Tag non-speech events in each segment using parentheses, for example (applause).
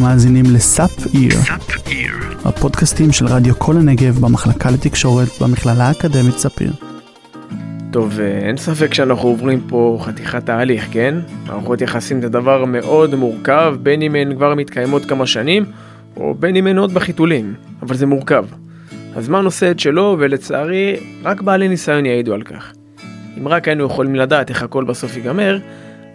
אתם מאזינים לסאפ איר, הפודקאסטים של רדיו כל הנגב במחלקה לתקשורת במכללה האקדמית ספיר. טוב, אה, אין ספק שאנחנו עוברים פה חתיכת תהליך, כן? מערכות יחסים זה דבר מאוד מורכב, בין אם הן כבר מתקיימות כמה שנים, או בין אם הן עוד בחיתולים, אבל זה מורכב. הזמן עושה את שלו, ולצערי, רק בעלי ניסיון יעידו על כך. אם רק היינו יכולים לדעת איך הכל בסוף ייגמר,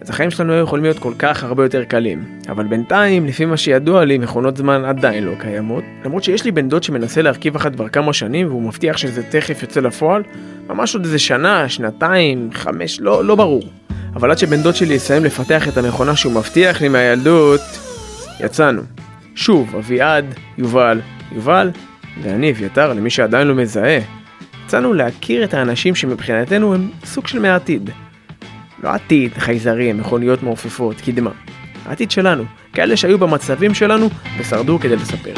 אז החיים שלנו היו יכולים להיות כל כך הרבה יותר קלים. אבל בינתיים, לפי מה שידוע לי, מכונות זמן עדיין לא קיימות. למרות שיש לי בן דוד שמנסה להרכיב אחת כבר כמה שנים, והוא מבטיח שזה תכף יוצא לפועל, ממש עוד איזה שנה, שנתיים, חמש, לא, לא ברור. אבל עד שבן דוד שלי יסיים לפתח את המכונה שהוא מבטיח לי מהילדות, יצאנו. שוב, אביעד, יובל, יובל, ואני אביתר, למי שעדיין לא מזהה. יצאנו להכיר את האנשים שמבחינתנו הם סוג של מהעתיד. לא עתיד, חייזרים, מכוניות מעופפות, קדמה. העתיד שלנו, כאלה שהיו במצבים שלנו ושרדו כדי לספר.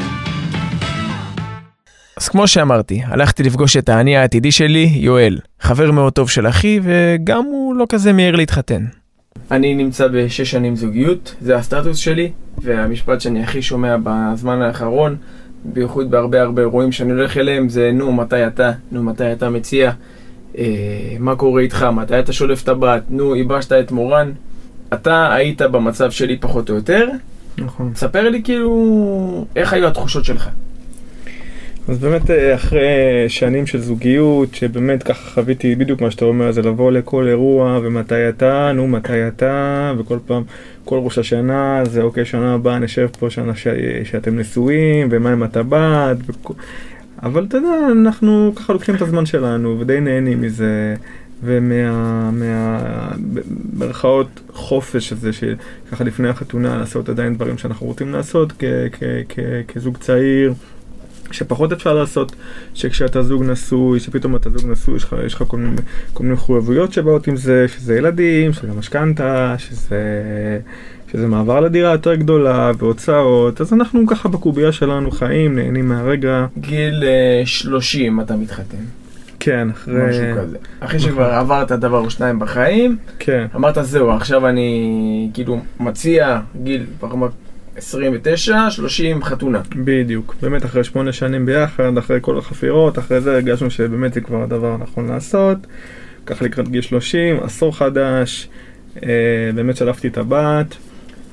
אז כמו שאמרתי, הלכתי לפגוש את האני העתידי שלי, יואל, חבר מאוד טוב של אחי, וגם הוא לא כזה מהר להתחתן. אני נמצא בשש שנים זוגיות, זה הסטטוס שלי, והמשפט שאני הכי שומע בזמן האחרון, בייחוד בהרבה הרבה אירועים שאני הולך אליהם, זה נו, מתי אתה? נו, מתי אתה מציע? אה, מה קורה איתך? מתי אתה שולף את הבת? נו, ייבשת את מורן? אתה היית במצב שלי פחות או יותר. נכון. ספר לי כאילו, איך היו התחושות שלך? אז באמת אה, אחרי שנים של זוגיות, שבאמת ככה חוויתי בדיוק מה שאתה אומר, זה לבוא לכל אירוע, ומתי אתה, נו מתי אתה, וכל פעם, כל ראש השנה, זה אוקיי, שנה הבאה נשב פה שנה ש... שאתם נשואים, ומה עם הטבעת, וכו... אבל אתה יודע, אנחנו ככה לוקחים את הזמן שלנו, ודי נהנים מזה. ומה, מה, במרכאות חופש הזה, שככה לפני החתונה לעשות עדיין דברים שאנחנו רוצים לעשות כ, כ, כ, כזוג צעיר, שפחות אפשר לעשות, שכשאתה זוג נשוי, שפתאום אתה זוג נשוי, יש לך, יש לך כל, מיני, כל מיני מחויבויות שבאות עם זה, שזה ילדים, שזה משכנתה, שזה, שזה מעבר לדירה יותר גדולה, והוצאות, אז אנחנו ככה בקובייה שלנו חיים, נהנים מהרגע. גיל אה, 30 אתה מתחתן. כן, אחרי... משהו כזה. אחרי שכבר עברת דבר או שניים בחיים, כן, אמרת זהו, עכשיו אני כאילו מציע גיל ברמה 29, 30 חתונה. בדיוק. באמת אחרי שמונה שנים ביחד, אחרי כל החפירות, אחרי זה הרגשנו שבאמת זה כבר הדבר הנכון לעשות. ככה לקראת גיל 30, עשור חדש, אה, באמת שלפתי את הבת.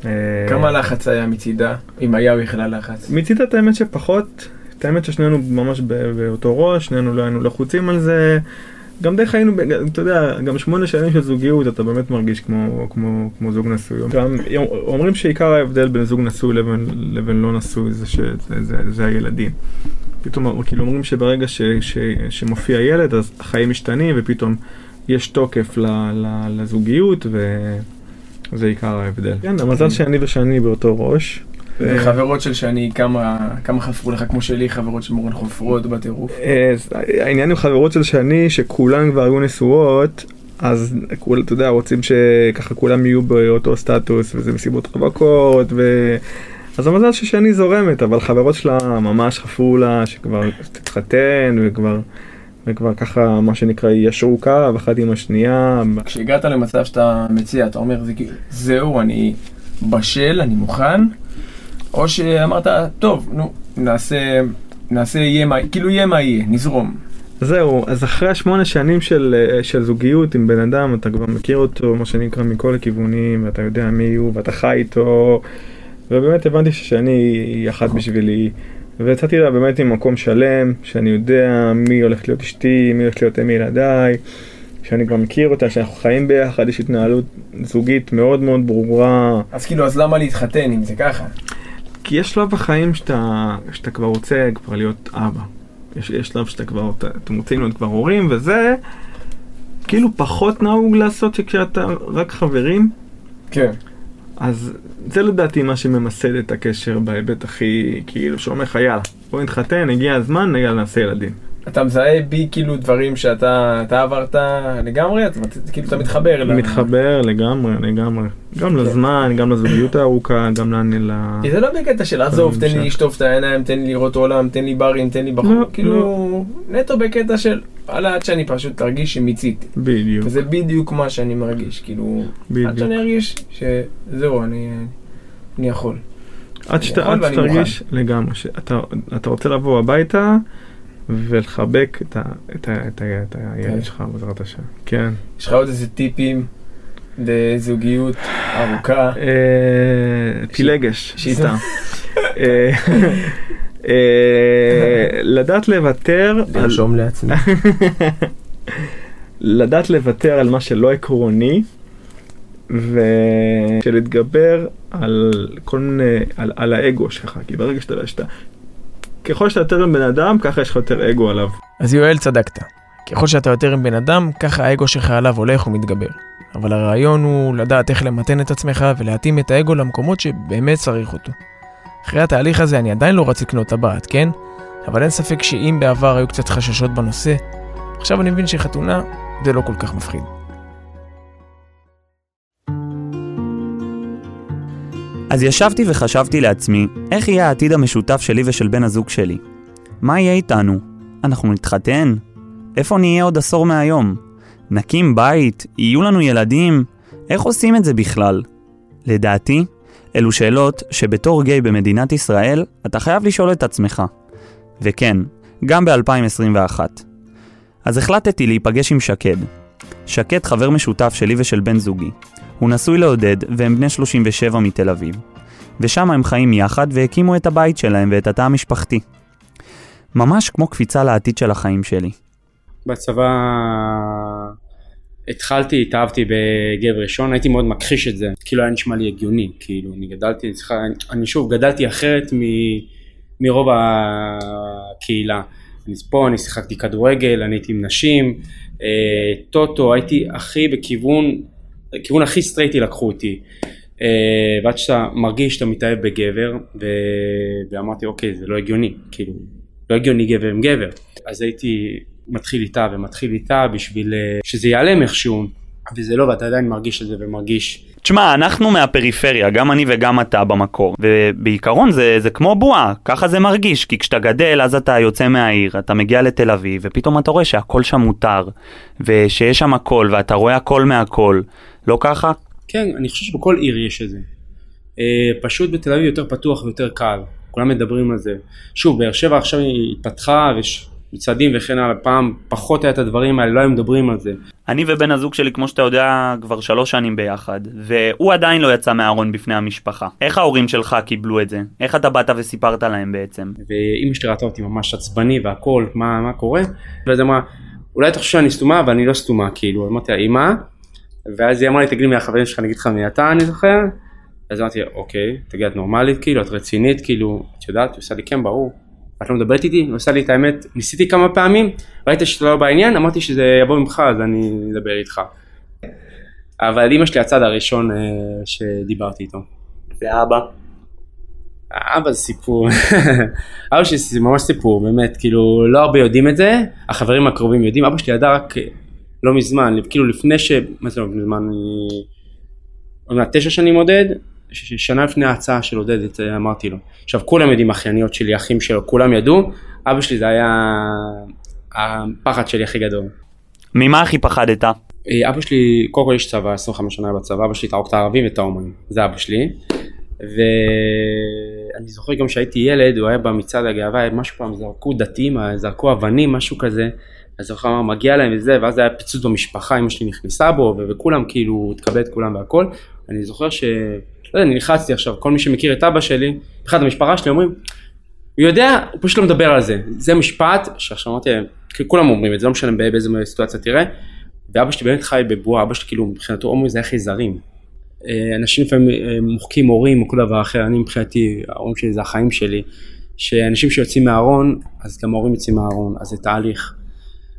אה, כמה לחץ היה מצידה, אם היה בכלל לחץ? מצית את האמת שפחות, את האמת ששנינו ממש באותו ראש, שנינו לא היינו לחוצים על זה. גם די חיינו, ב- אתה יודע, גם שמונה שנים של זוגיות אתה באמת מרגיש כמו, כמו, כמו זוג נשוי. גם אומרים שעיקר ההבדל בין זוג נשוי לבין, לבין לא נשוי זה, ש, זה, זה, זה הילדים. פתאום כאילו אומרים שברגע ש, ש, שמופיע ילד אז החיים משתנים ופתאום יש תוקף ל, ל, לזוגיות וזה עיקר ההבדל. כן, המזל שאני ושאני באותו ראש. וחברות של שני, כמה כמה חפרו לך כמו שלי, חברות של מורן חופרות בטירוף. אה, העניין עם חברות של שני, שכולן כבר היו נשואות, אז כול, אתה יודע, רוצים שככה כולם יהיו באותו סטטוס, וזה מסיבות רווקות, ו... אז המזל ששני זורמת, אבל חברות שלה ממש חפרו לה שכבר תתחתן, וכבר, וכבר ככה, מה שנקרא, ישרו קו, אחת עם השנייה. כשהגעת למצב שאתה מציע, אתה אומר, "זה זהו, אני בשל, אני מוכן, או שאמרת, טוב, נו, נעשה, נעשה, יהיה מה, כאילו יהיה מה יהיה, נזרום. זהו, אז אחרי שמונה שנים של, אה, של זוגיות עם בן אדם, אתה כבר מכיר אותו, מה שנקרא, מכל הכיוונים, ואתה יודע מי הוא, ואתה חי איתו, ובאמת הבנתי ששני היא אחת בשבילי, ויצאתי לה באמת עם מקום שלם, שאני יודע מי הולכת להיות אשתי, מי הולכת להיות אם ילדיי, שאני כבר מכיר אותה, שאנחנו חיים ביחד, יש התנהלות זוגית מאוד מאוד ברורה, אז כאילו, אז למה להתחתן אם זה ככה? כי יש שלב בחיים שאתה, שאתה כבר רוצה כבר להיות אבא. יש, יש שלב שאתה כבר, אתה, אתם רוצים להיות כבר הורים, וזה כאילו פחות נהוג לעשות שכשאתה רק חברים. כן. אז זה לדעתי מה שממסד את הקשר בהיבט הכי, כאילו, שאומר לך יאללה, בוא נתחתן, הגיע הזמן, יאללה נעשה ילדים. אתה מזהה בי כאילו דברים שאתה אתה עברת לגמרי? אתה, כאילו אתה מתחבר אליו. מתחבר לגמרי, לגמרי. גם לזמן, גם לזוגיות הארוכה, גם ל... ל... זה לא בקטע של עזוב, תן לי. לשטוף את העיניים, תן לי לראות עולם, תן לי ברים, תן לי בחור, לא, כאילו, נטו בקטע של, על עד שאני פשוט תרגיש שמיציתי. בדיוק. וזה בדיוק מה שאני מרגיש, כאילו, עד בדיוק. שאני ארגיש שזהו, אני, אני יכול. עד עד שתרגיש לגמרי שאתה אתה רוצה לבוא הביתה ולחבק את ה- את ה- את ה- את כן. הילד שלך בעזרת השם. כן. יש לך עוד איזה טיפים לזוגיות ארוכה? אה, פילגש, (laughs) אה, לדעת לוותר לרשום לעצמי. (laughs) לדעת לוותר על מה שלא עקרוני ולהתגבר על כל מיני, על, על האגו שלך, כי ברגע שאתה, שאתה, ככל שאתה יותר עם בן אדם, ככה יש לך יותר אגו עליו. אז יואל צדקת. ככל שאתה יותר עם בן אדם, ככה האגו שלך עליו הולך ומתגבר. אבל הרעיון הוא לדעת איך למתן את עצמך ולהתאים את האגו למקומות שבאמת צריך אותו. אחרי התהליך הזה אני עדיין לא רץ לקנות טבעת, כן? אבל אין ספק שאם בעבר היו קצת חששות בנושא, עכשיו אני מבין שחתונה זה לא כל כך מפחיד. אז ישבתי וחשבתי לעצמי, איך יהיה העתיד המשותף שלי ושל בן הזוג שלי? מה יהיה איתנו? אנחנו נתחתן? איפה נהיה עוד עשור מהיום? נקים בית? יהיו לנו ילדים? איך עושים את זה בכלל? לדעתי, אלו שאלות שבתור גיי במדינת ישראל, אתה חייב לשאול את עצמך. וכן, גם ב-2021. אז החלטתי להיפגש עם שקד. שקד חבר משותף שלי ושל בן זוגי. הוא נשוי לעודד, והם בני 37 מתל אביב. ושם הם חיים יחד והקימו את הבית שלהם ואת התא המשפחתי. ממש כמו קפיצה לעתיד של החיים שלי. בצבא התחלתי, התאהבתי בגבר ראשון, הייתי מאוד מכחיש את זה, כאילו היה נשמע לי הגיוני, כאילו אני גדלתי, אני שוב גדלתי אחרת מ, מרוב הקהילה. אני פה, אני שיחקתי כדורגל, אני הייתי עם נשים, אה, טוטו, הייתי הכי בכיוון, כיוון הכי סטרייטי לקחו אותי. אה, ועד שאתה מרגיש שאתה מתאהב בגבר, ו... ואמרתי אוקיי זה לא הגיוני, כאילו, לא הגיוני גבר עם גבר. אז הייתי מתחיל איתה ומתחיל איתה בשביל אה, שזה ייעלם איכשהו, וזה לא, ואתה עדיין מרגיש את זה ומרגיש תשמע, אנחנו מהפריפריה, גם אני וגם אתה במקור, ובעיקרון זה, זה כמו בועה, ככה זה מרגיש, כי כשאתה גדל אז אתה יוצא מהעיר, אתה מגיע לתל אביב, ופתאום אתה רואה שהכל שם מותר, ושיש שם הכל, ואתה רואה הכל מהכל, לא ככה? כן, אני חושב שבכל עיר יש את זה. אה, פשוט בתל אביב יותר פתוח ויותר קל, כולם מדברים על זה. שוב, באר שבע עכשיו היא התפתחה ויש מצעדים וכן הלאה, פעם פחות היה את הדברים האלה, לא היו מדברים על זה. אני ובן הזוג שלי, כמו שאתה יודע, כבר שלוש שנים ביחד, והוא עדיין לא יצא מהארון בפני המשפחה. איך ההורים שלך קיבלו את זה? איך אתה באת וסיפרת להם בעצם? ואימא שלי ראתה אותי ממש עצבני והכל, מה, מה קורה? ואז אמרה, אולי אתה חושב שאני סתומה, אבל אני לא סתומה, כאילו, אמרתי לה, אמא, ואז היא אמרה לי, תגיד לי מהחברים שלך, אני אגיד לך מי אתה, אני זוכר? אז אמרתי, אוקיי, תגיד, את נורמלית, כאילו, את רצינית, כאילו, את יודעת? היא עושה לי, כן, ברור. את לא מדברת איתי? היא עושה לי את האמת, ניסיתי כמה פעמים, ראית שאתה לא בעניין, אמרתי שזה יבוא ממך, אז אני אדבר איתך. אבל אימא שלי הצד הראשון אה, שדיברתי איתו. ואבא? אבא זה סיפור, (laughs) אבא שלי זה ממש סיפור, באמת, כאילו לא הרבה יודעים את זה, החברים הקרובים יודעים, אבא שלי ידע רק לא מזמן, כאילו לפני ש... מה זה לא מזמן? אני... עוד מעט תשע שנים עודד, שנה לפני ההצעה של עודד, את זה אמרתי לו. עכשיו כולם יודעים, אחייניות שלי, אחים שלו, כולם ידעו, אבא שלי זה היה הפחד שלי הכי גדול. ממה הכי פחדת? אה, אבא שלי, קודם כל יש צבא, 25 שנה בצבא, אבא שלי תערוק את הערבים ואת ההומואים, זה אבא שלי. ואני זוכר גם שהייתי ילד, הוא היה במצעד הגאווה, משהו פעם זרקו דתיים, זרקו אבנים, משהו כזה. אז זוכר אמר מגיע להם וזה, ואז היה פיצוץ במשפחה, אמא שלי נכנסה בו, וכולם כאילו, התכבד את כולם והכל. אני זוכר ש... לא יודע, אני נלחצתי עכשיו, כל מי שמכיר את אבא שלי, אחד המשפחה שלי אומרים, הוא יודע, הוא פשוט לא מדבר על זה. זה משפט שעכשיו אמרתי כולם אומרים את זה, לא משנה באיזה סיטואציה תראה. ואבא שלי באמת חי בבועה, אבא שלי כאילו מבחינתו הומוי זה היה חייזרים. אה, אנשים לפעמים אה, מוחקים הורים או כל דבר אחר, אני מבחינתי, ההורים שלי זה החיים שלי. שאנשים שיוצאים מהארון, אז גם ההורים יוצאים מהארון, אז זה תהליך.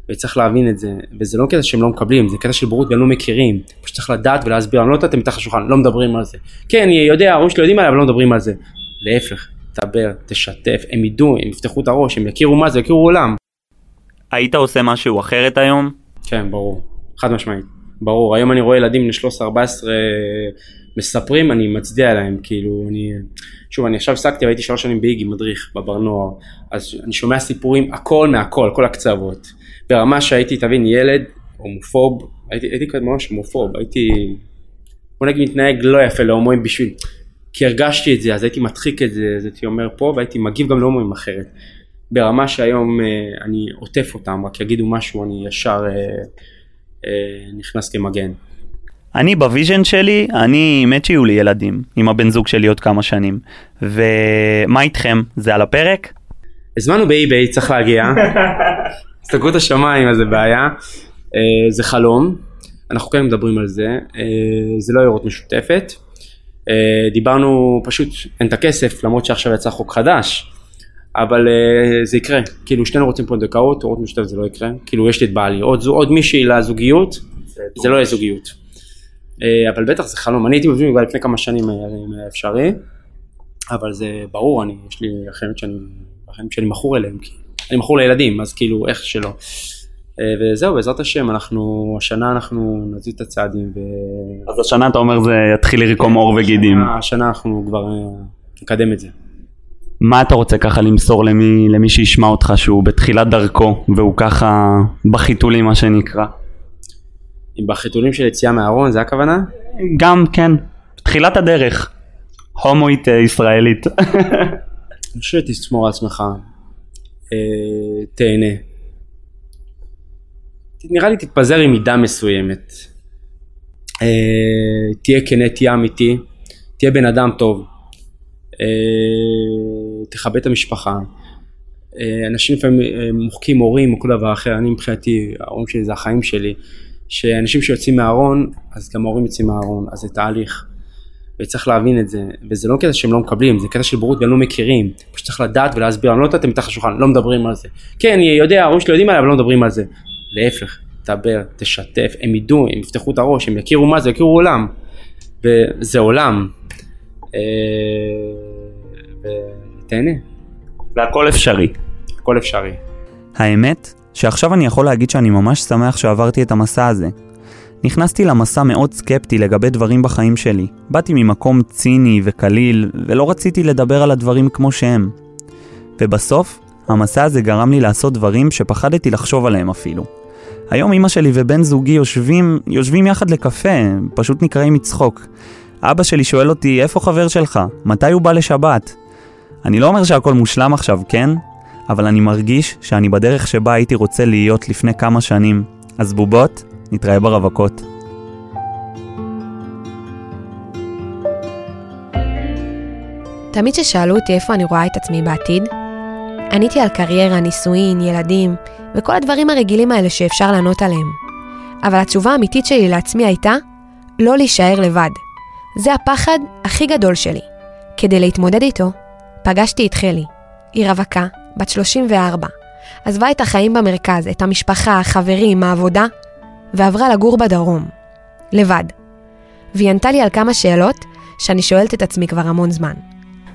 וצריך להבין את זה, וזה לא קטע שהם לא מקבלים, זה קטע של בורות והם לא מכירים, פשוט צריך לדעת ולהסביר, אני לא יודעת מתחת לשולחן, לא מדברים על זה. כן, אני יודע, ההורים שלי יודעים עליו, אבל לא מדברים על זה. להפך, תדבר, תשתף, הם ידעו, הם יפתחו את הראש, הם יכירו מה זה, יכירו עולם. היית עושה משהו אחרת היום? כן, ברור, חד משמעית, ברור, היום אני רואה ילדים בני 13-14 מספרים, אני מצדיע להם, כאילו, אני, שוב, אני עכשיו עסקתי, הייתי שלוש שנים באיגי, מדריך בבר נוער, אז אני שומע סיפורים, הכל מהכל, כל הקצוות, ברמה שהייתי, תבין, ילד הומופוב, הייתי, הייתי כזה ממש הומופוב, הייתי, בוא נגיד מתנהג לא יפה להומואים בשביל, כי הרגשתי את זה, אז הייתי מדחיק את זה, אז הייתי אומר פה, והייתי מגיב גם להומואים אחרת. ברמה שהיום אה, אני עוטף אותם, רק יגידו משהו, אני ישר אה, אה, נכנס כמגן. אני ב vision שלי, אני מת שיהיו לי ילדים עם הבן זוג שלי עוד כמה שנים. ומה איתכם? זה על הפרק? הזמנו ב eBay, צריך להגיע. (laughs) סגרו את השמיים, אז זה בעיה. אה, זה חלום, אנחנו כן מדברים על זה, אה, זה לא עירות משותפת. אה, דיברנו פשוט, אין את הכסף, למרות שעכשיו יצא חוק חדש, אבל אה, זה יקרה. כאילו שנינו רוצים פונדקאות, עירות משותפת זה לא יקרה. כאילו יש לי את בעלי, עוד, עוד מישהי לזוגיות, זה לא יהיה זוגיות. אה, אבל בטח זה חלום, אני הייתי מבין כבר לפני כמה שנים אם היה אפשרי, אבל זה ברור, אני, יש לי אחרת שאני, שאני מכור אליהם, כי אני מכור לילדים, אז כאילו איך שלא. אה, וזהו, בעזרת השם, אנחנו, השנה אנחנו נזיז את הצעדים, אז השנה אתה אומר זה יתחיל לרקום עור וגידים. והשנה אנחנו כבר אה, נקדם את זה. מה אתה רוצה ככה למסור למי, למי שישמע אותך שהוא בתחילת דרכו והוא ככה בחיתולים מה שנקרא? בחיתולים של יציאה מהארון, זה הכוונה? גם כן, תחילת הדרך. הומואית אה, ישראלית. (laughs) אני חושב שתשמור על עצמך, תהנה. נראה לי תתפזר עם מידה מסוימת. אה, תהיה כנה, תהיה אמיתי, תהיה בן אדם טוב. אה, תכבד את המשפחה. אה, אנשים לפעמים אה, מוחקים הורים או כל דבר אחר, אני מבחינתי, ההורים שלי זה החיים שלי. שאנשים שיוצאים מהארון, אז גם ההורים יוצאים מהארון, אז זה תהליך. וצריך להבין את זה, וזה לא קטע שהם לא מקבלים, זה קטע של בורות והם לא מכירים, פשוט צריך לדעת ולהסביר, אני לא נתתם מתחת לשולחן, לא מדברים על זה. כן, אני יודע, ההורים שלי יודעים עליי, אבל לא מדברים על זה. להפך, דבר, תשתף, הם ידעו, הם יפתחו את הראש, הם יכירו מה זה, יכירו עולם. וזה עולם. אה, ותהנה, והכל אפשרי. הכל אפשרי. האמת, שעכשיו אני יכול להגיד שאני ממש שמח שעברתי את המסע הזה. נכנסתי למסע מאוד סקפטי לגבי דברים בחיים שלי. באתי ממקום ציני וקליל, ולא רציתי לדבר על הדברים כמו שהם. ובסוף, המסע הזה גרם לי לעשות דברים שפחדתי לחשוב עליהם אפילו. היום אמא שלי ובן זוגי יושבים, יושבים יחד לקפה, פשוט נקראים מצחוק. אבא שלי שואל אותי, איפה חבר שלך? מתי הוא בא לשבת? אני לא אומר שהכל מושלם עכשיו, כן? אבל אני מרגיש שאני בדרך שבה הייתי רוצה להיות לפני כמה שנים. אז בובות, נתראה ברווקות. תמיד כששאלו אותי איפה אני רואה את עצמי בעתיד, עניתי על קריירה, נישואין, ילדים, וכל הדברים הרגילים האלה שאפשר לענות עליהם. אבל התשובה האמיתית שלי לעצמי הייתה, לא להישאר לבד. זה הפחד הכי גדול שלי. כדי להתמודד איתו, פגשתי את חלי. היא רווקה, בת 34. עזבה את החיים במרכז, את המשפחה, החברים, העבודה, ועברה לגור בדרום. לבד. והיא ענתה לי על כמה שאלות שאני שואלת את עצמי כבר המון זמן.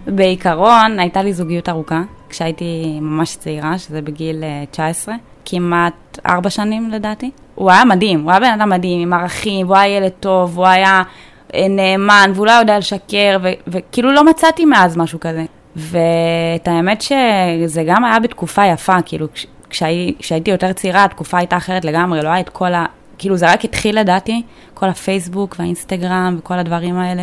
בעיקרון, הייתה לי זוגיות ארוכה, כשהייתי ממש צעירה, שזה בגיל אה, 19, כמעט ארבע שנים לדעתי. הוא היה מדהים, הוא היה בן אדם מדהים, עם ערכים, והוא היה ילד טוב, והוא היה אה, נאמן, והוא לא יודע לשקר, וכאילו לא מצאתי מאז משהו כזה. ואת האמת שזה גם היה בתקופה יפה, כאילו, כש- כשהי, כשהייתי יותר צעירה, התקופה הייתה אחרת לגמרי, לא היה את כל. כאילו זה רק התחיל לדעתי, כל הפייסבוק והאינסטגרם וכל הדברים האלה.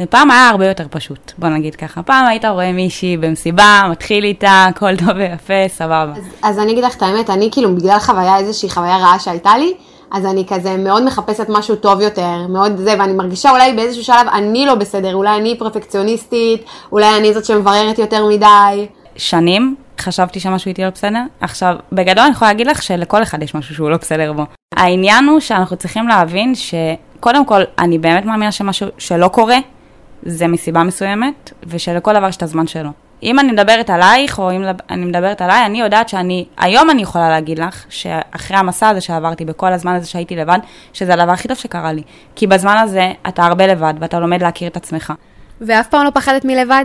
ופעם היה הרבה יותר פשוט, בוא נגיד ככה. פעם היית רואה מישהי במסיבה, מתחיל איתה, הכל טוב ויפה, סבבה. אז, אז אני אגיד לך את האמת, אני כאילו בגלל חוויה, איזושהי חוויה רעה שהייתה לי, אז אני כזה מאוד מחפשת משהו טוב יותר, מאוד זה, ואני מרגישה אולי באיזשהו שלב אני לא בסדר, אולי אני פרפקציוניסטית, אולי אני זאת שמבררת יותר מדי. שנים חשבתי שמשהו איתי לא בסדר. עכשיו, בגדול אני יכולה להגיד לך שלכל אחד יש משהו שהוא לא בסדר בו. העניין הוא שאנחנו צריכים להבין שקודם כל, אני באמת מאמינה שמשהו שלא קורה, זה מסיבה מסוימת, ושלכל דבר יש את הזמן שלו. אם אני מדברת עלייך, או אם אני מדברת עליי, אני יודעת שאני, היום אני יכולה להגיד לך, שאחרי המסע הזה שעברתי, בכל הזמן הזה שהייתי לבד, שזה הדבר הכי טוב שקרה לי. כי בזמן הזה אתה הרבה לבד, ואתה לומד להכיר את עצמך. ואף פעם לא פחדת מלבד?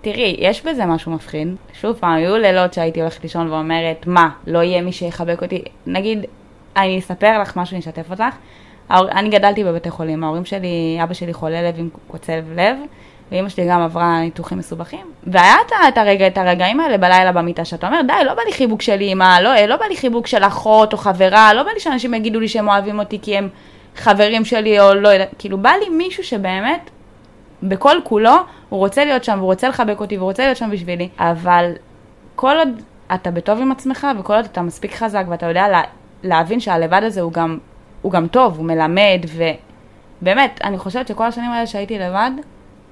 תראי, יש בזה משהו מפחיד. שוב פעם, היו לילות שהייתי הולכת לישון ואומרת, מה, לא יהיה מי שיחבק אותי? נגיד, אני אספר לך משהו, אני אשתף אותך. אני גדלתי בבתי חולים, ההורים שלי, אבא שלי חולה לב עם קוצב לב, ואימא שלי גם עברה ניתוחים מסובכים. והיה את, הרגע, את הרגעים האלה בלילה במיטה, שאתה אומר, די, לא בא לי חיבוק של אימא, לא, לא בא לי חיבוק של אחות או חברה, לא בא לי שאנשים יגידו לי שהם אוהבים אותי כי הם חברים שלי או לא יודעת, כאילו בא לי מישהו שבאמת בכל כולו הוא רוצה להיות שם, והוא רוצה לחבק אותי, והוא רוצה להיות שם בשבילי, אבל כל עוד אתה בטוב עם עצמך, וכל עוד אתה מספיק חזק, ואתה יודע לה, להבין שהלבד הזה הוא גם, הוא גם טוב, הוא מלמד, ובאמת, אני חושבת שכל השנים האלה שהייתי לבד,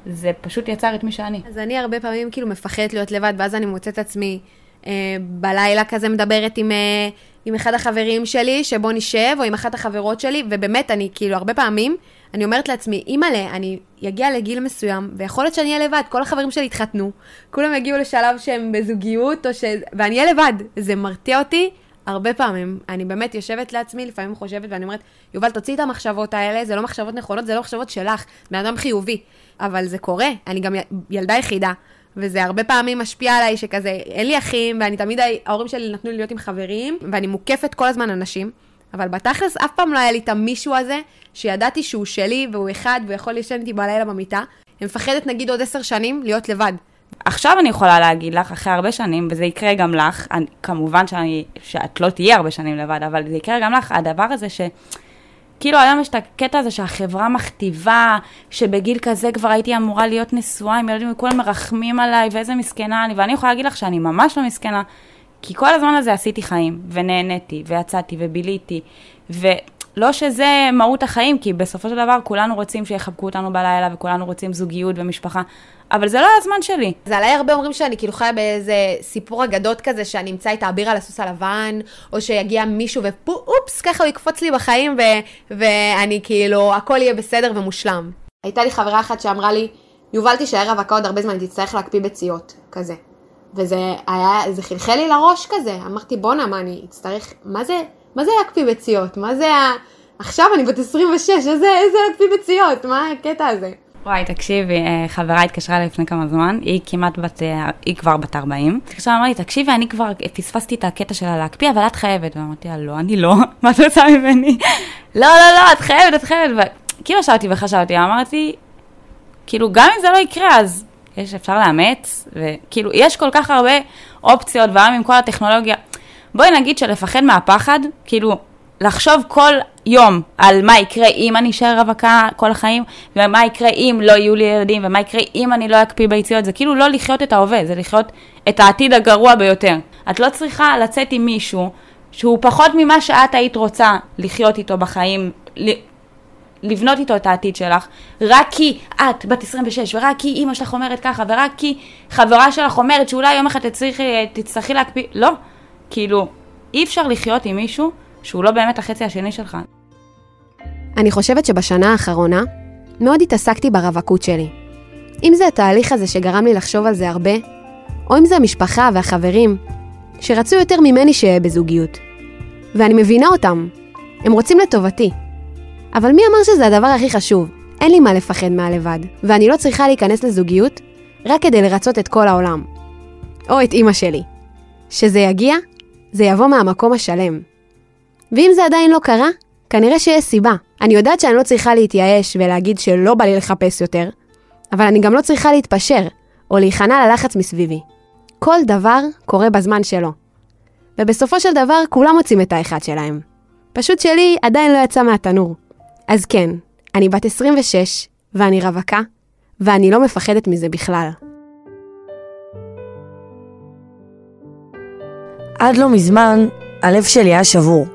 זה פשוט יצר את מי שאני. אז אני הרבה פעמים כאילו מפחדת להיות לבד, ואז אני מוצאת עצמי אה, בלילה כזה מדברת עם, אה, עם אחד החברים שלי, שבוא נשב, או עם אחת החברות שלי, ובאמת, אני כאילו הרבה פעמים, אני אומרת לעצמי, אימא'לה, אני אגיע לגיל מסוים, ויכול להיות שאני אהיה לבד, כל החברים שלי התחתנו, כולם יגיעו לשלב שהם בזוגיות, ש... ואני אהיה לבד. זה מרתיע אותי הרבה פעמים. אני באמת יושבת לעצמי, לפעמים חושבת, ואני אומרת, יובל, תוציאי את המחשבות האלה, זה לא מחשבות נכונות, זה לא מחשבות שלך, בן אדם חיובי. אבל זה קורה, אני גם ילדה יחידה, וזה הרבה פעמים משפיע עליי שכזה, אין לי אחים, ואני תמיד, ההורים שלי נתנו לי להיות עם חברים, ואני מוקפת כל הזמן אנשים, אבל בתכלס אף פעם לא היה לי את המישהו הזה, שידעתי שהוא שלי, והוא אחד, והוא יכול לישון איתי בלילה במיטה. אני מפחדת נגיד עוד עשר שנים להיות לבד. עכשיו אני יכולה להגיד לך, אחרי הרבה שנים, וזה יקרה גם לך, אני, כמובן שאני, שאת לא תהיי הרבה שנים לבד, אבל זה יקרה גם לך, הדבר הזה ש... כאילו היום יש את הקטע הזה שהחברה מכתיבה, שבגיל כזה כבר הייתי אמורה להיות נשואה עם ילדים וכולם מרחמים עליי ואיזה מסכנה אני, ואני יכולה להגיד לך שאני ממש לא מסכנה, כי כל הזמן הזה עשיתי חיים, ונהניתי, ויצאתי, וביליתי, ולא שזה מהות החיים, כי בסופו של דבר כולנו רוצים שיחבקו אותנו בלילה, וכולנו רוצים זוגיות ומשפחה, אבל זה לא הזמן שלי. זה עליי הרבה אומרים שאני כאילו חיה באיזה סיפור אגדות כזה, שאני אמצא את האביר על הסוס הלבן, או שיגיע מישהו ואופס, ככה הוא יקפוץ לי בחיים, ו- ואני כאילו, הכל יהיה בסדר ומושלם. הייתה לי חברה אחת שאמרה לי, יובל תישאר רווקה עוד הרבה זמן, תצטרך להקפיא ביציות, כזה. וזה היה, זה חלחל לי לראש כזה, אמרתי בואנה, מה אני אצטרך, מה זה, מה זה להקפיא ביציות? מה זה ה... עכשיו אני בת 26, איזה, איזה להקפיא ביציות? מה הקטע הזה? וואי, תקשיבי, אה, חברה התקשרה לפני כמה זמן, היא כמעט בת, אה, היא כבר בת 40. התקשרה, אמרה לי, תקשיבי, אני כבר פספסתי את הקטע שלה להקפיא, אבל את חייבת. ואמרתי לה, לא, אני לא, (laughs) מה את רוצה ממני? לא, לא, לא, את חייבת, את חייבת. וכאילו ישבתי וחשבתי, אמרתי, כאילו, גם אם זה לא יקרה, אז יש, אפשר לאמץ, וכאילו, יש כל כך הרבה אופציות, והיום עם כל הטכנולוגיה, בואי נגיד שלפחד מהפחד, כאילו, לחשוב כל יום על מה יקרה אם אני אשאר רווקה כל החיים, ומה יקרה אם לא יהיו לי ילדים, ומה יקרה אם אני לא אקפיא ביציות, זה כאילו לא לחיות את ההווה, זה לחיות את העתיד הגרוע ביותר. את לא צריכה לצאת עם מישהו שהוא פחות ממה שאת היית רוצה לחיות איתו בחיים, לבנות איתו את העתיד שלך, רק כי את בת 26, ורק כי אימא שלך אומרת ככה, ורק כי חברה שלך אומרת שאולי יום אחד תצטרכי להקפיא, לא. כאילו, אי אפשר לחיות עם מישהו שהוא לא באמת החצי השני שלך. אני חושבת שבשנה האחרונה מאוד התעסקתי ברווקות שלי. אם זה התהליך הזה שגרם לי לחשוב על זה הרבה, או אם זה המשפחה והחברים, שרצו יותר ממני שאהיה בזוגיות. ואני מבינה אותם, הם רוצים לטובתי. אבל מי אמר שזה הדבר הכי חשוב? אין לי מה לפחד מהלבד, ואני לא צריכה להיכנס לזוגיות רק כדי לרצות את כל העולם. או את אימא שלי. שזה יגיע, זה יבוא מהמקום השלם. ואם זה עדיין לא קרה, כנראה שיש סיבה. אני יודעת שאני לא צריכה להתייאש ולהגיד שלא בא לי לחפש יותר, אבל אני גם לא צריכה להתפשר, או להיכנע ללחץ מסביבי. כל דבר קורה בזמן שלו. ובסופו של דבר כולם מוצאים את האחד שלהם. פשוט שלי עדיין לא יצא מהתנור. אז כן, אני בת 26, ואני רווקה, ואני לא מפחדת מזה בכלל. עד לא מזמן, הלב שלי היה שבור.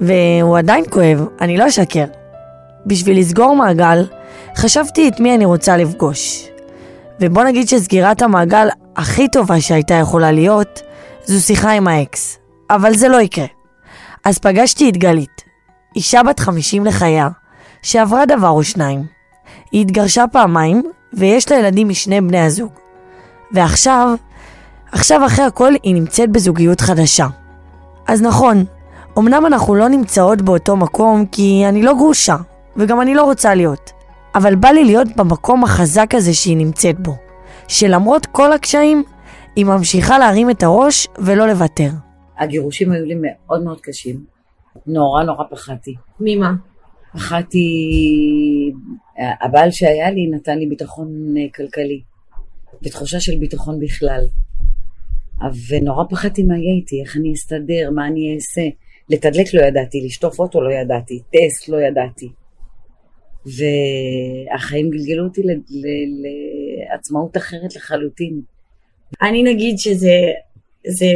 והוא עדיין כואב, אני לא אשקר. בשביל לסגור מעגל, חשבתי את מי אני רוצה לפגוש. ובוא נגיד שסגירת המעגל הכי טובה שהייתה יכולה להיות, זו שיחה עם האקס. אבל זה לא יקרה. אז פגשתי את גלית, אישה בת 50 לחייה, שעברה דבר או שניים. היא התגרשה פעמיים, ויש לה ילדים משני בני הזוג. ועכשיו, עכשיו אחרי הכל היא נמצאת בזוגיות חדשה. אז נכון, אמנם אנחנו לא נמצאות באותו מקום כי אני לא גרושה, וגם אני לא רוצה להיות. אבל בא לי להיות במקום החזק הזה שהיא נמצאת בו. שלמרות כל הקשיים, היא ממשיכה להרים את הראש ולא לוותר. הגירושים היו לי מאוד מאוד קשים. נורא נורא פחדתי. ממה? פחדתי... הבעל שהיה לי נתן לי ביטחון אה, כלכלי, ותחושה של ביטחון בכלל. ונורא פחדתי מה יהיה איתי, איך אני אסתדר, מה אני אעשה. לתדלק לא ידעתי, לשטוף אוטו לא ידעתי, טסט לא ידעתי. והחיים גלגלו אותי לעצמאות אחרת לחלוטין. אני נגיד שזה זה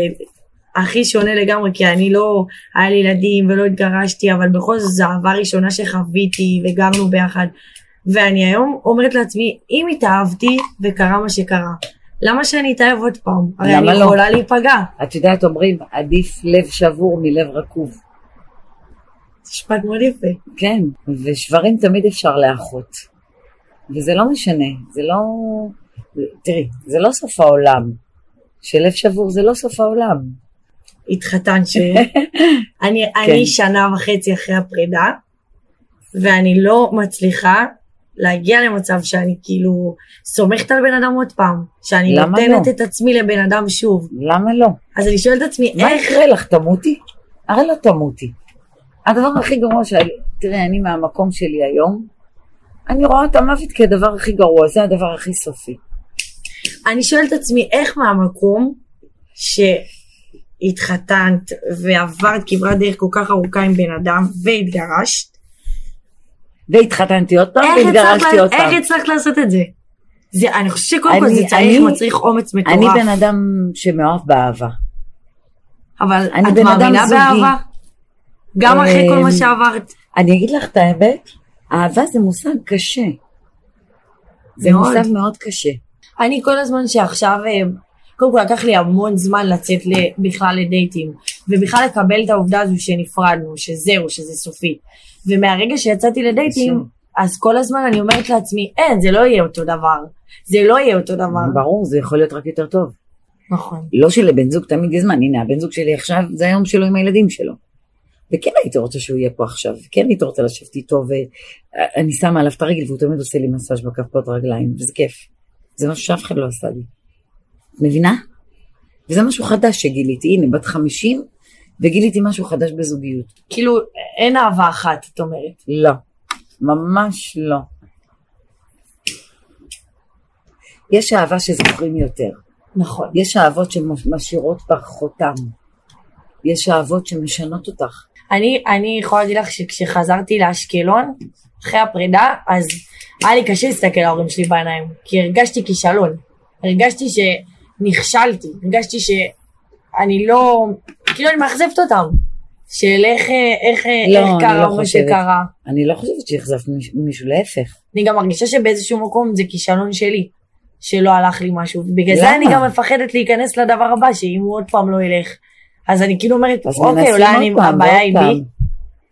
הכי שונה לגמרי, כי אני לא, היה לי ילדים ולא התגרשתי, אבל בכל זאת זו אהבה ראשונה שחוויתי וגרנו ביחד. ואני היום אומרת לעצמי, אם התאהבתי וקרה מה שקרה, למה שאני אתאהב עוד פעם? הרי אני לא? יכולה להיפגע. את יודעת, אומרים, עדיף לב שבור מלב רקוב. משפט מאוד יפה. כן, ושברים תמיד אפשר לאחות. וזה לא משנה, זה לא... תראי, זה לא סוף העולם. שלב שבור זה לא סוף העולם. התחתן ש... (laughs) אני, כן. אני שנה וחצי אחרי הפרידה, ואני לא מצליחה להגיע למצב שאני כאילו סומכת על בן אדם עוד פעם, שאני למה נותנת לא? את עצמי לבן אדם שוב. למה לא? אז אני שואלת את עצמי, מה איך... יקרה לך, תמותי? הרי לא תמותי. הדבר הכי גרוע שהיה, תראה, אני מהמקום שלי היום, אני רואה את המוות כדבר הכי גרוע, זה הדבר הכי סופי. אני שואלת את עצמי, איך מהמקום שהתחתנת ועברת כברת דרך כל כך ארוכה עם בן אדם והתגרשת, והתחתנתי עוד פעם והתגרשתי עוד פעם. איך הצלחת לעשות את זה? זה, אני חושבת שקודם כל זה צריך, אני- מצריך אומץ מטורף. אני בן אדם שמאוהב באהבה. אבל את מאמינה. באהבה? גם אחרי כל מה שעברת. אני אגיד לך את האמת, אהבה זה מושג קשה. זה. מושג מאוד קשה. אני כל הזמן שעכשיו, אה, קודם כל לקח לי המון זמן לצאת בכלל לדייטים, ובכלל לקבל את העובדה הזו שנפרדנו, שזהו, שזה סופי. ומהרגע שיצאתי לדייטים, אז כל הזמן אני אומרת לעצמי, אין, זה לא יהיה אותו דבר. זה לא יהיה אותו דבר. ברור, זה יכול להיות רק יותר טוב. נכון. לא שלבן זוג תמיד יש זמן, הנה הבן זוג שלי עכשיו, זה היום שלו עם הילדים שלו. וכן הייתי רוצה שהוא יהיה פה עכשיו, כן הייתי רוצה לשבת איתו, ואני שמה עליו את הרגל והוא תמיד עושה לי מסאז' בכפות רגליים, וזה כיף. זה משהו שאף אחד לא עשה לי. מבינה? וזה משהו חדש שגיליתי, הנה, בת 50, וגיליתי משהו חדש בזוגיות. כאילו, אין אהבה אחת, את אומרת. לא, ממש לא. יש אהבה שזוכרים יותר. נכון. יש אהבות שמשאירות בך חותם. יש אהבות שמשנות אותך. אני, אני יכולה להגיד לך שכשחזרתי לאשקלון, אחרי הפרידה, אז היה לי קשה להסתכל להורים שלי בעיניים, כי הרגשתי כישלון. הרגשתי שנכשלתי, הרגשתי שאני לא, כאילו אני מאכזבת אותם. של איך, איך, לא, איך קרה לא מה חושבת. שקרה. אני לא חושבת שאכזבת מיש- מישהו, להפך. אני גם מרגישה שבאיזשהו מקום זה כישלון שלי, שלא הלך לי משהו. בגלל זה למה? אני גם מפחדת להיכנס לדבר הבא, שאם הוא עוד פעם לא ילך. אז אני כאילו אומרת, אוקיי, אולי אני, פעם, הבעיה היא.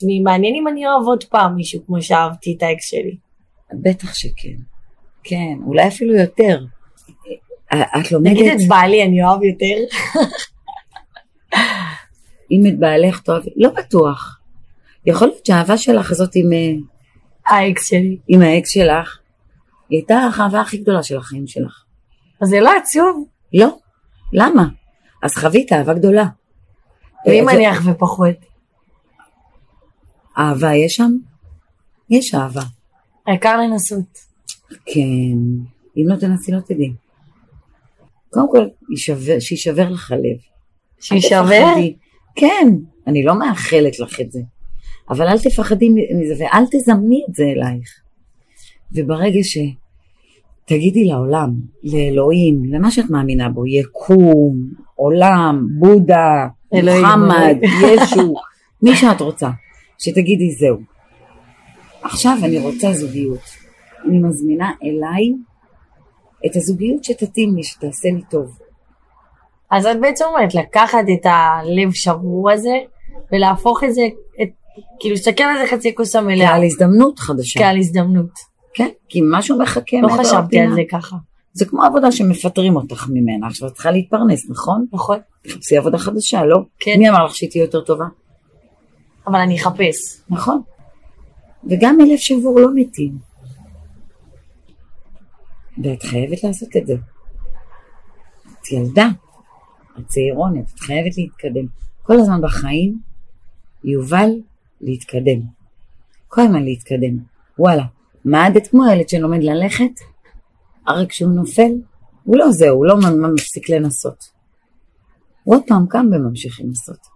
בי. מעניין אם אני אוהב עוד פעם מישהו כמו שאהבתי את האקס שלי. בטח שכן. כן, אולי אפילו יותר. אה, את לומדת, נגיד את בעלי אני אוהב יותר. אם את בעלך תאהב, לא בטוח. יכול להיות שהאהבה שלך הזאת עם, אה, האקס שלי. עם האקס שלך, היא הייתה האהבה הכי גדולה של החיים שלך. אז זה לא עצוב. לא. למה? אז חווית אהבה גדולה. ואם אה, אני אחווה פחות. אהבה יש שם? יש אהבה. העיקר לנסות. כן, אם לא תנסי לא תדעי. קודם כל, יישבר- שיישבר לך הלב. תפחדי. כן, אני לא מאחלת לך את זה. אבל אל תפחדי מזה ואל תזמני את זה אלייך. וברגע שתגידי לעולם, לאלוהים, למה שאת מאמינה בו, יקום, עולם, בודה, מוחמד. ישו, (laughs) מי שאת רוצה, שתגידי זהו. עכשיו אני רוצה זוגיות. אני מזמינה אליי את הזוגיות שתתאים לי, שתעשה לי טוב. אז את בעצם אומרת לקחת את הלב שבור הזה ולהפוך את זה, את, כאילו להסתכל על זה חצי כוס המלאה. כעל הזדמנות חדשה. כעל הזדמנות. כן, כי משהו מחכה לא חשבתי. על זה ככה. זה כמו עבודה שמפטרים אותך ממנה, עכשיו את צריכה להתפרנס, נכון? נכון. תחפשי עבודה חדשה, לא? כן. מי אמר לך שהיא תהיה יותר טובה? אבל אני אחפש. נכון. וגם מלב שבור לא מתים. ואת חייבת לעשות את זה. את ילדה, את צעירונת, את חייבת להתקדם. כל הזמן בחיים יובל להתקדם. כל הזמן להתקדם. וואלה, מעדת כמו ילד שלומד ללכת, הרי כשהוא נופל, הוא לא זהו, הוא לא מפסיק לנסות. הוא עוד פעם קם וממשיך לנסות.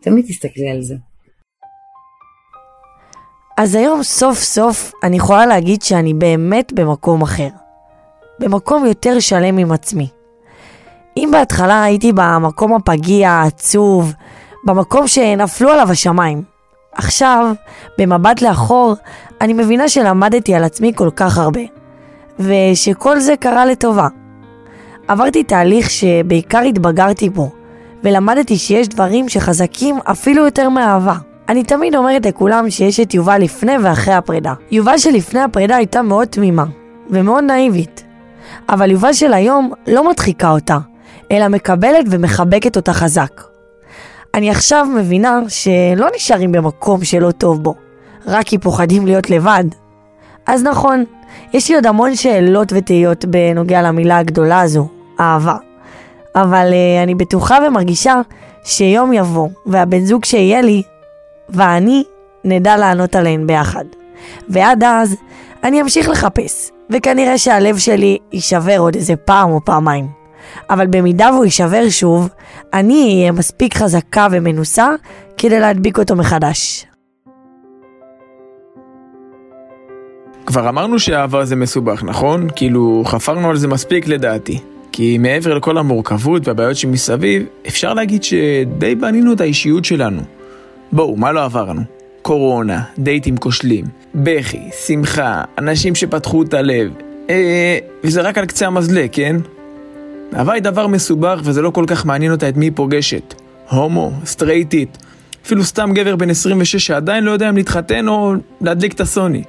תמיד תסתכלי על זה. אז היום סוף סוף אני יכולה להגיד שאני באמת במקום אחר. במקום יותר שלם עם עצמי. אם בהתחלה הייתי במקום הפגיע, העצוב, במקום שנפלו עליו השמיים, עכשיו, במבט לאחור, אני מבינה שלמדתי על עצמי כל כך הרבה, ושכל זה קרה לטובה. עברתי תהליך שבעיקר התבגרתי בו, ולמדתי שיש דברים שחזקים אפילו יותר מאהבה. אני תמיד אומרת לכולם שיש את יובל לפני ואחרי הפרידה. יובל שלפני הפרידה הייתה מאוד תמימה, ומאוד נאיבית. אבל יובל של היום לא מדחיקה אותה, אלא מקבלת ומחבקת אותה חזק. אני עכשיו מבינה שלא נשארים במקום שלא טוב בו, רק כי פוחדים להיות לבד. אז נכון, יש לי עוד המון שאלות ותהיות בנוגע למילה הגדולה הזו, אהבה. אבל uh, אני בטוחה ומרגישה שיום יבוא, והבן זוג שיהיה לי, ואני, נדע לענות עליהן ביחד. ועד אז, אני אמשיך לחפש, וכנראה שהלב שלי יישבר עוד איזה פעם או פעמיים. אבל במידה והוא יישבר שוב, אני אהיה מספיק חזקה ומנוסה כדי להדביק אותו מחדש. כבר אמרנו שאהבה זה מסובך, נכון? כאילו, חפרנו על זה מספיק לדעתי. כי מעבר לכל המורכבות והבעיות שמסביב, אפשר להגיד שדי בנינו את האישיות שלנו. בואו, מה לא עברנו? קורונה, דייטים כושלים, בכי, שמחה, אנשים שפתחו את הלב. אה, וזה רק על קצה המזלג, כן? אהבה היא דבר מסובך וזה לא כל כך מעניין אותה את מי היא פוגשת. הומו, סטרייטית, אפילו סתם גבר בן 26 שעדיין לא יודע אם להתחתן או להדליק את הסוני.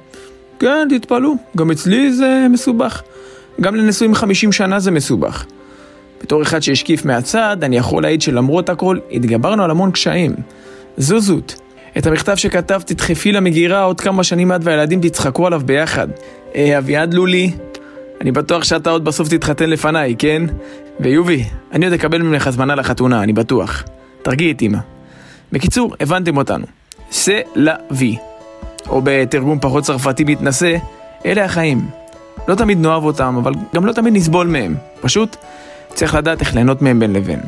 כן, תתפלאו, גם אצלי זה מסובך. גם לנשואים 50 שנה זה מסובך. בתור אחד שהשקיף מהצד, אני יכול להעיד שלמרות הכל, התגברנו על המון קשיים. זוזות. את המכתב שכתבת תדחפי למגירה עוד כמה שנים את והילדים תצחקו עליו ביחד. אה, אביעד לולי, אני בטוח שאתה עוד בסוף תתחתן לפניי, כן? ויובי, אני עוד אקבל ממך הזמנה לחתונה, אני בטוח. תרגיעי את אמא. בקיצור, הבנתם אותנו. סה לה וי. או בתרגום פחות צרפתי מתנשא, אלה החיים. לא תמיד נאהב אותם, אבל גם לא תמיד נסבול מהם. פשוט צריך לדעת איך ליהנות מהם בין לבין.